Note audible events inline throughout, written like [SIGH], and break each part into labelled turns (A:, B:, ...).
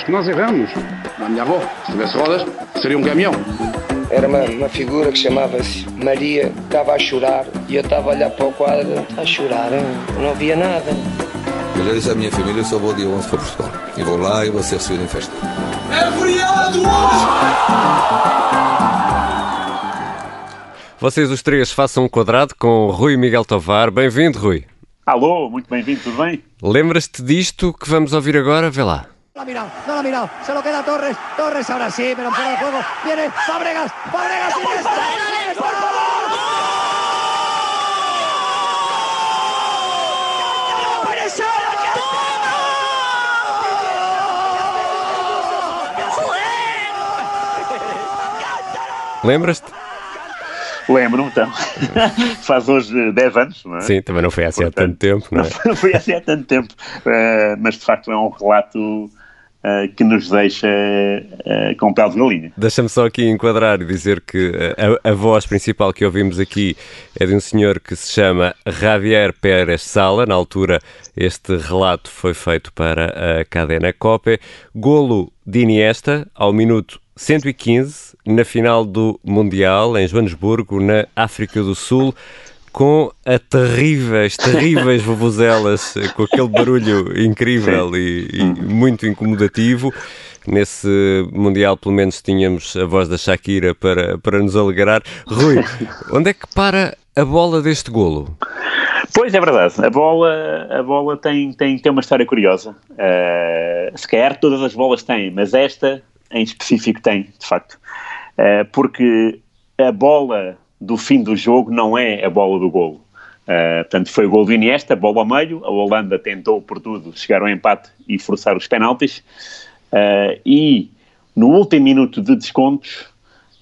A: acho que nós erramos.
B: A minha avó, se tivesse rodas, seria um caminhão.
C: Era uma, uma figura que chamava-se Maria, estava a chorar e eu estava a olhar para o quadro, a chorar, hein? não via nada.
D: Eu já disse à minha família, eu só vou dia 11 para Portugal. E vou lá e vou ser recebido em festa.
E: É feriado hoje!
F: Vocês os três façam um quadrado com Rui Miguel Tovar. Bem-vindo, Rui.
G: Alô, muito bem-vindo, tudo bem?
F: Lembras-te disto que vamos ouvir agora? Vê lá.
H: No lo ha mirado, no lo ha mirado, se lo queda Torres, Torres ahora sí, pero fuera de juego, viene Fabregas, Fabregas, Iniesta, Iniesta, ¡No puede ser!
F: Lembras-te?
G: Lembro-me, então. [LAUGHS] Faz hoje 10 anos, não é?
F: Sim, também não foi assim há tanto tempo, não é? [LAUGHS]
G: Não foi assim há tanto tempo. Uh, mas, de facto, é um relato uh, que nos deixa uh, com pele de galinha.
F: Deixa-me só aqui enquadrar e dizer que a, a, voz principal que ouvimos aqui é de um senhor que se chama Javier Pérez Sala. Na altura, este relato foi feito para a cadena Cope. Golo de Iniesta, ao minuto 115, na final do Mundial, em Joanesburgo, na África do Sul, com a terríveis, terríveis vuvuzelas, com aquele barulho incrível e, e, muito incomodativo. Nesse Mundial, pelo menos, tínhamos a voz da Shakira para, para nos alegrar. Rui, [LAUGHS] onde é que para a bola deste golo?
G: Pois é verdade, a bola, a bola tem, tem, tem uma história curiosa. Uh, se calhar todas as bolas têm, mas esta em específico tem, de facto. Uh, porque a bola do fim do jogo não é a bola do golo. Uh, portanto, foi o gol do Iniesta, bola ao meio, a Holanda tentou por tudo chegar ao empate e forçar os penaltis, uh, e no último minuto de descontos,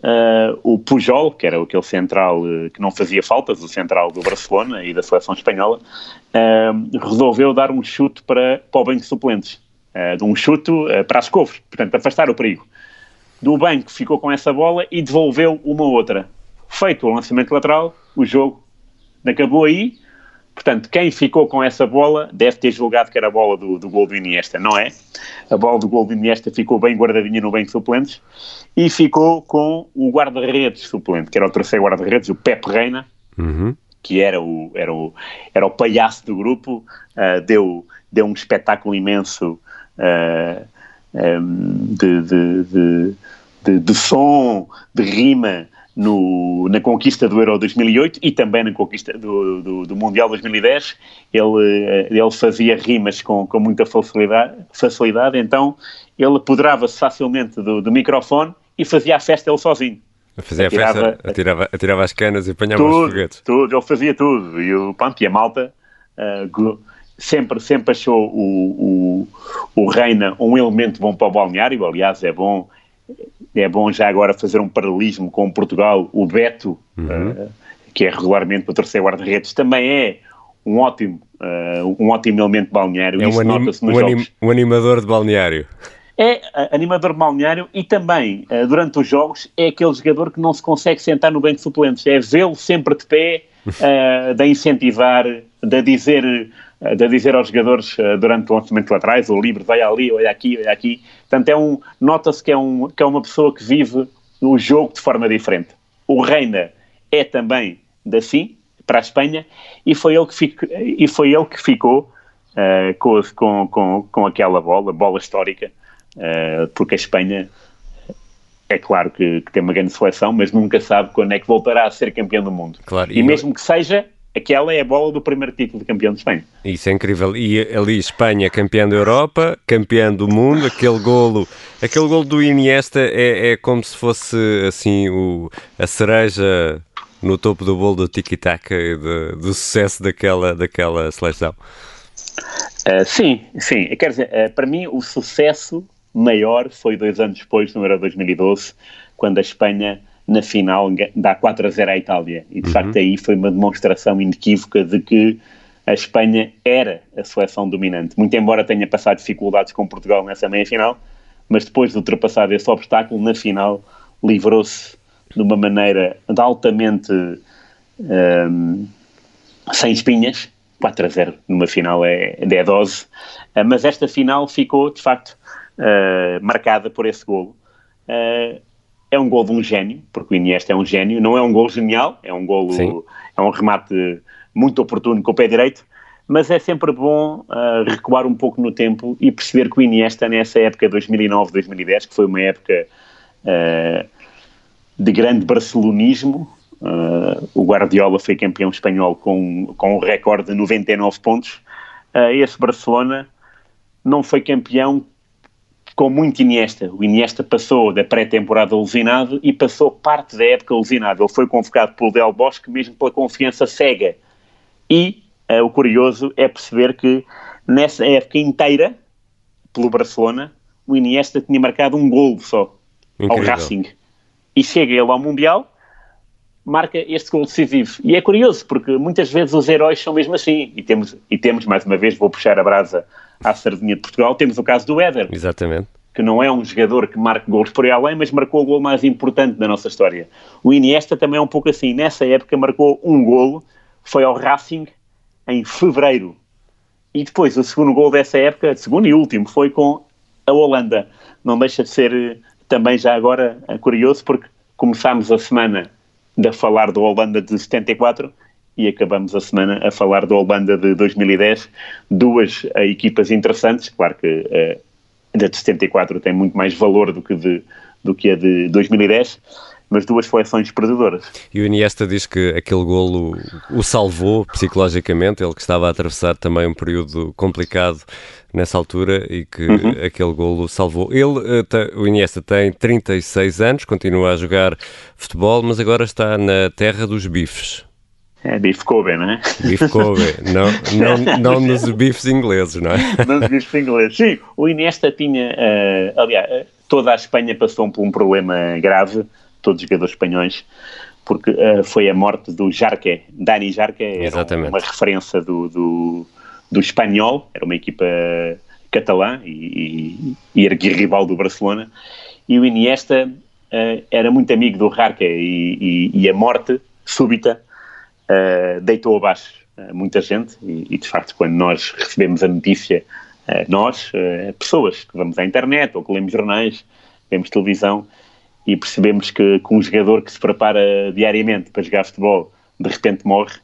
G: uh, o Pujol, que era aquele central que não fazia faltas, o central do Barcelona e da seleção espanhola, resolveu dar um chute para, para o banco de suplentes, um chute para as couves, portanto, afastar o perigo. Do banco ficou com essa bola e devolveu uma outra feito o lançamento lateral, o jogo acabou aí. Portanto, quem ficou com essa bola deve ter julgado que era a bola do, do gol do Iniesta, não é? A bola do gol do Iniesta ficou bem guardadinha no banco de suplentes e ficou com o guarda-redes suplente, que era o terceiro guarda-redes, o Pepe Reina,
F: uhum.
G: que era o, era, o, era o palhaço do grupo, uh, deu, deu um espetáculo imenso uh, um, de, de, de, de, de som, de rima, no, na conquista do Euro 2008 e também na conquista do, do, do, Mundial 2010. Ele, eh, ele fazia rimas com, com muita facilidade, facilidade, então ele apoderava-se facilmente do, do, microfone e fazia a festa ele sozinho.
F: Fazia atirava, a festa, atirava, atirava as canas e apanhava tudo, os foguetes.
G: Tudo, ele fazia tudo. E, o, pronto, e a malta uh, sempre, sempre achou o, o, o Reina um elemento bom para o balneário. Aliás, é bom é bom já agora fazer um paralelismo com Portugal. O Beto, uhum. uh, que é regularmente o terceiro guarda-redes, também é um ótimo, uh, um ótimo elemento balneário.
F: É um, anim um, anim um, animador de balneário.
G: É uh, animador de balneário e também, durante os jogos, é aquele jogador que não se consegue sentar no banco de suplentes. É vê-lo sempre de pé, [LAUGHS] de incentivar, de dizer de dizer aos jogadores uh, durante o lançamento laterais, ou livre, vai ali, olha aqui, olha aqui. Portanto, é um, nota-se que, é um, que é uma pessoa que vive o jogo de forma diferente. O Reina é também assim, para a Espanha, e foi ele que, fico, e foi ele que ficou uh, com, com, com, com aquela bola, bola histórica, uh, porque a Espanha é claro que, que, tem uma grande seleção, mas nunca sabe quando é que voltará a ser campeão do mundo.
F: Claro,
G: e, e mesmo que seja, aquela é a bola do primeiro título de campeão de Espanha.
F: Isso é incrível. E ali Espanha campeã da Europa, campeã do mundo, aquele golo, aquele golo do Iniesta é, é como se fosse assim o, a cereja no topo do bolo do tiki-taka do sucesso daquela, daquela seleção.
G: Uh, sim, sim. Quer dizer, uh, para mim o sucesso maior foi dois anos depois, no Euro 2012, quando a Espanha na final dá 4 a 0 à Itália. E de uhum. facto aí foi uma demonstração inequívoca de que a Espanha era a seleção dominante. Muito embora tenha passado dificuldades com Portugal nessa meia-final, mas depois de ultrapassar esse obstáculo, na final livrou-se de uma maneira de altamente um, sem espinhas. 4 a 0 numa final é, é dose, uh, mas esta final ficou de facto uh, marcada por esse golo. Uh, é um gol de um gênio, porque o Iniesta é um gênio, não é um gol genial, é um Sim. é um remate muito oportuno com o pé direito, mas é sempre bom uh, recuar um pouco no tempo e perceber que o Iniesta nessa época 2009-2010, que foi uma época uh, de grande barcelonismo, uh, o Guardiola foi campeão espanhol com, com um recorde de 99 pontos, esse Barcelona não foi campeão com muito Iniesta. O Iniesta passou da pré-temporada alucinado e passou parte da época alucinado. Ele foi convocado pelo Del Bosque mesmo pela confiança cega. E uh, o curioso é perceber que nessa época inteira, pelo Barcelona, o Iniesta tinha marcado um gol só Incrível. ao Racing. E chega ele ao Mundial, marca este gol decisivo. E é curioso, porque muitas vezes os heróis são mesmo assim. E temos, e temos mais uma vez, vou puxar a brasa à sardinha de Portugal, temos o caso do Éder.
F: Exatamente.
G: Que não é um jogador que marca gols por aí além, mas marcou o gol mais importante da nossa história. O Iniesta também é um pouco assim. Nessa época marcou um golo, foi ao Racing em fevereiro. E depois, o segundo gol dessa época, segundo e último, foi com a Holanda. Não deixa de ser eh, também já agora eh, curioso, porque começámos a semana a falar da Holanda de 74 e acabamos a semana a falar da Holanda de 2010. Duas uh, equipas interessantes, claro que uh, a de 74 tem muito mais valor do que, de, do que a de 2010, mas duas seleções perdedoras.
F: E o Iniesta diz que aquele golo o salvou psicologicamente, ele que estava a atravessar também um período complicado nessa altura e que uhum. aquele golo salvou. Ele, eh, o Iniesta tem 36 anos, continua a jogar futebol, mas agora está na terra dos bifes.
G: É bife Kobe, não é?
F: Bife Kobe, não, não, não nos bifes ingleses, não é?
G: Não [LAUGHS] nos bifes ingleses. Sim, o Iniesta tinha, uh, aliás, toda a Espanha passou por um problema grave, todos os jogadores espanhóis, porque uh, foi a morte do Jarque, Dani Jarque, era Exatamente. uma referência do, do, do espanhol, era uma equipa catalã e, e, e rival do Barcelona, e o Iniesta uh, era muito amigo do Jarque e, e, a morte súbita uh, deitou abaixo muita gente e, e, de facto quando nós recebemos a notícia, nós, pessoas que vamos à internet ou que lemos jornais, vemos televisão e percebemos que, que um jogador que se prepara diariamente para jogar futebol de repente morre,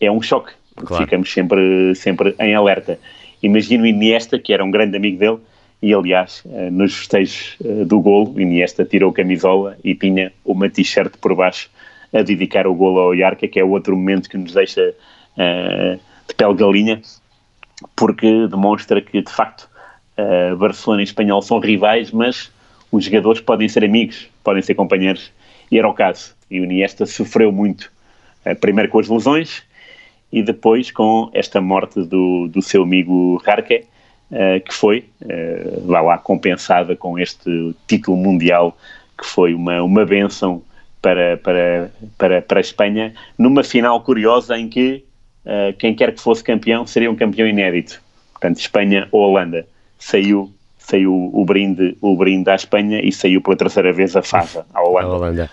G: é um choque, porque claro. ficamos sempre, sempre em alerta. Imagino Iniesta, que era um grande amigo dele, e aliás, nos festejos do golo, Iniesta tirou a camisola e tinha uma t-shirt por baixo a dedicar o golo ao Iarca, que é outro momento que nos deixa uh, de pele galinha, porque demonstra que, de facto, uh, Barcelona e Espanhol são rivais, mas os jogadores podem ser amigos, podem ser companheiros, e era o caso. E o Iniesta sofreu muito, uh, primeiro com as lesões, e depois com esta morte do, do seu amigo Jarque, uh, que foi, uh, lá, compensada com este título mundial, que foi uma, uma benção para, para, para, para a Espanha, numa final curiosa em que quem quer que fosse campeão seria um campeão inédito. Portanto, Espanha ou Holanda. Saiu, saiu o, brinde, o brinde à Espanha e saiu pela terceira vez a fava à Holanda. A Holanda.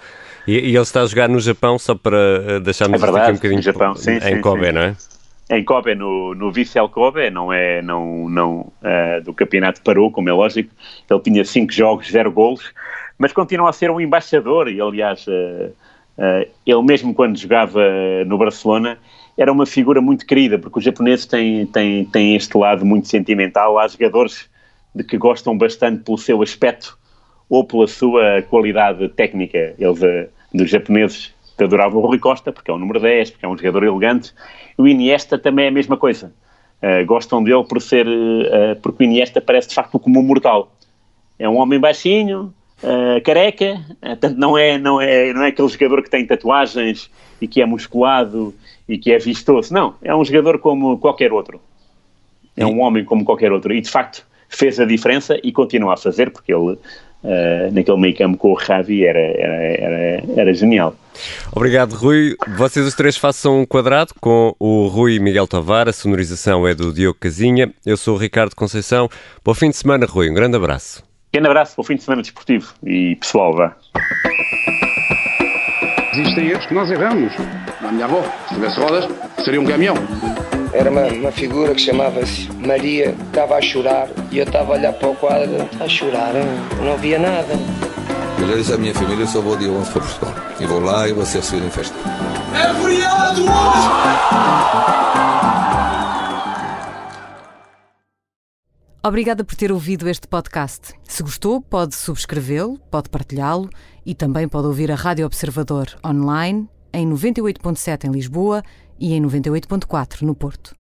F: E, e, ele está a jogar no Japão só para eh, deixarmos é verdade, aqui um bocadinho
G: Japão. Sim,
F: em sim, Kobe, sim. não é?
G: Em Kobe, no, no Vissel Kobe, não é não, não, uh, do campeonato parou, como é lógico. Ele tinha cinco jogos, zero golos mas continua a ser um embaixador e, aliás, uh, uh, ele mesmo quando jogava no Barcelona era uma figura muito querida, porque os japoneses têm, têm, têm este lado muito sentimental. Há jogadores de que gostam bastante pelo seu aspecto ou pela sua qualidade técnica. Eles, uh, dos japoneses, adoravam o Rui Costa, porque é o número 10, porque é um jogador elegante. O Iniesta também é a mesma coisa. Uh, gostam dele por ser, uh, porque o Iniesta parece de facto como um mortal. É um homem baixinho, uh, careca, uh, tanto não é, não, é, não é aquele jogador que tem tatuagens e que é musculado e que é vistoso, não, é um jogador como qualquer outro, é um homem como qualquer outro e de facto fez a diferença e continua a fazer porque ele Uh, naquele meio campo com o Ravi era, era, era, era, genial.
F: Obrigado, Rui. Vocês os três façam um quadrado com o Rui Miguel Tavares. A sonorização é do Diogo Casinha. Eu sou o Ricardo Conceição. Bom fim de semana, Rui. Um grande abraço.
G: Pequeno abraço o fim de semana desportivo e pessoal, vá.
B: Existem erros que nós erramos. Na minha avó, se tivesse rodas, seria um caminhão.
C: Era uma, uma figura que chamava-se Maria, estava a chorar e eu estava a olhar para o quadro, a chorar, hein? não via nada.
D: Eu já disse à minha família, eu só vou dia 11 para Portugal. E vou lá e vou ser recebido em festa.
E: É feriado!
A: Obrigada por ter ouvido este podcast. Se gostou, pode subscrevê-lo, pode partilhá-lo e também pode ouvir a Rádio Observador online em 98.7 em Lisboa e em 98.4 no Porto.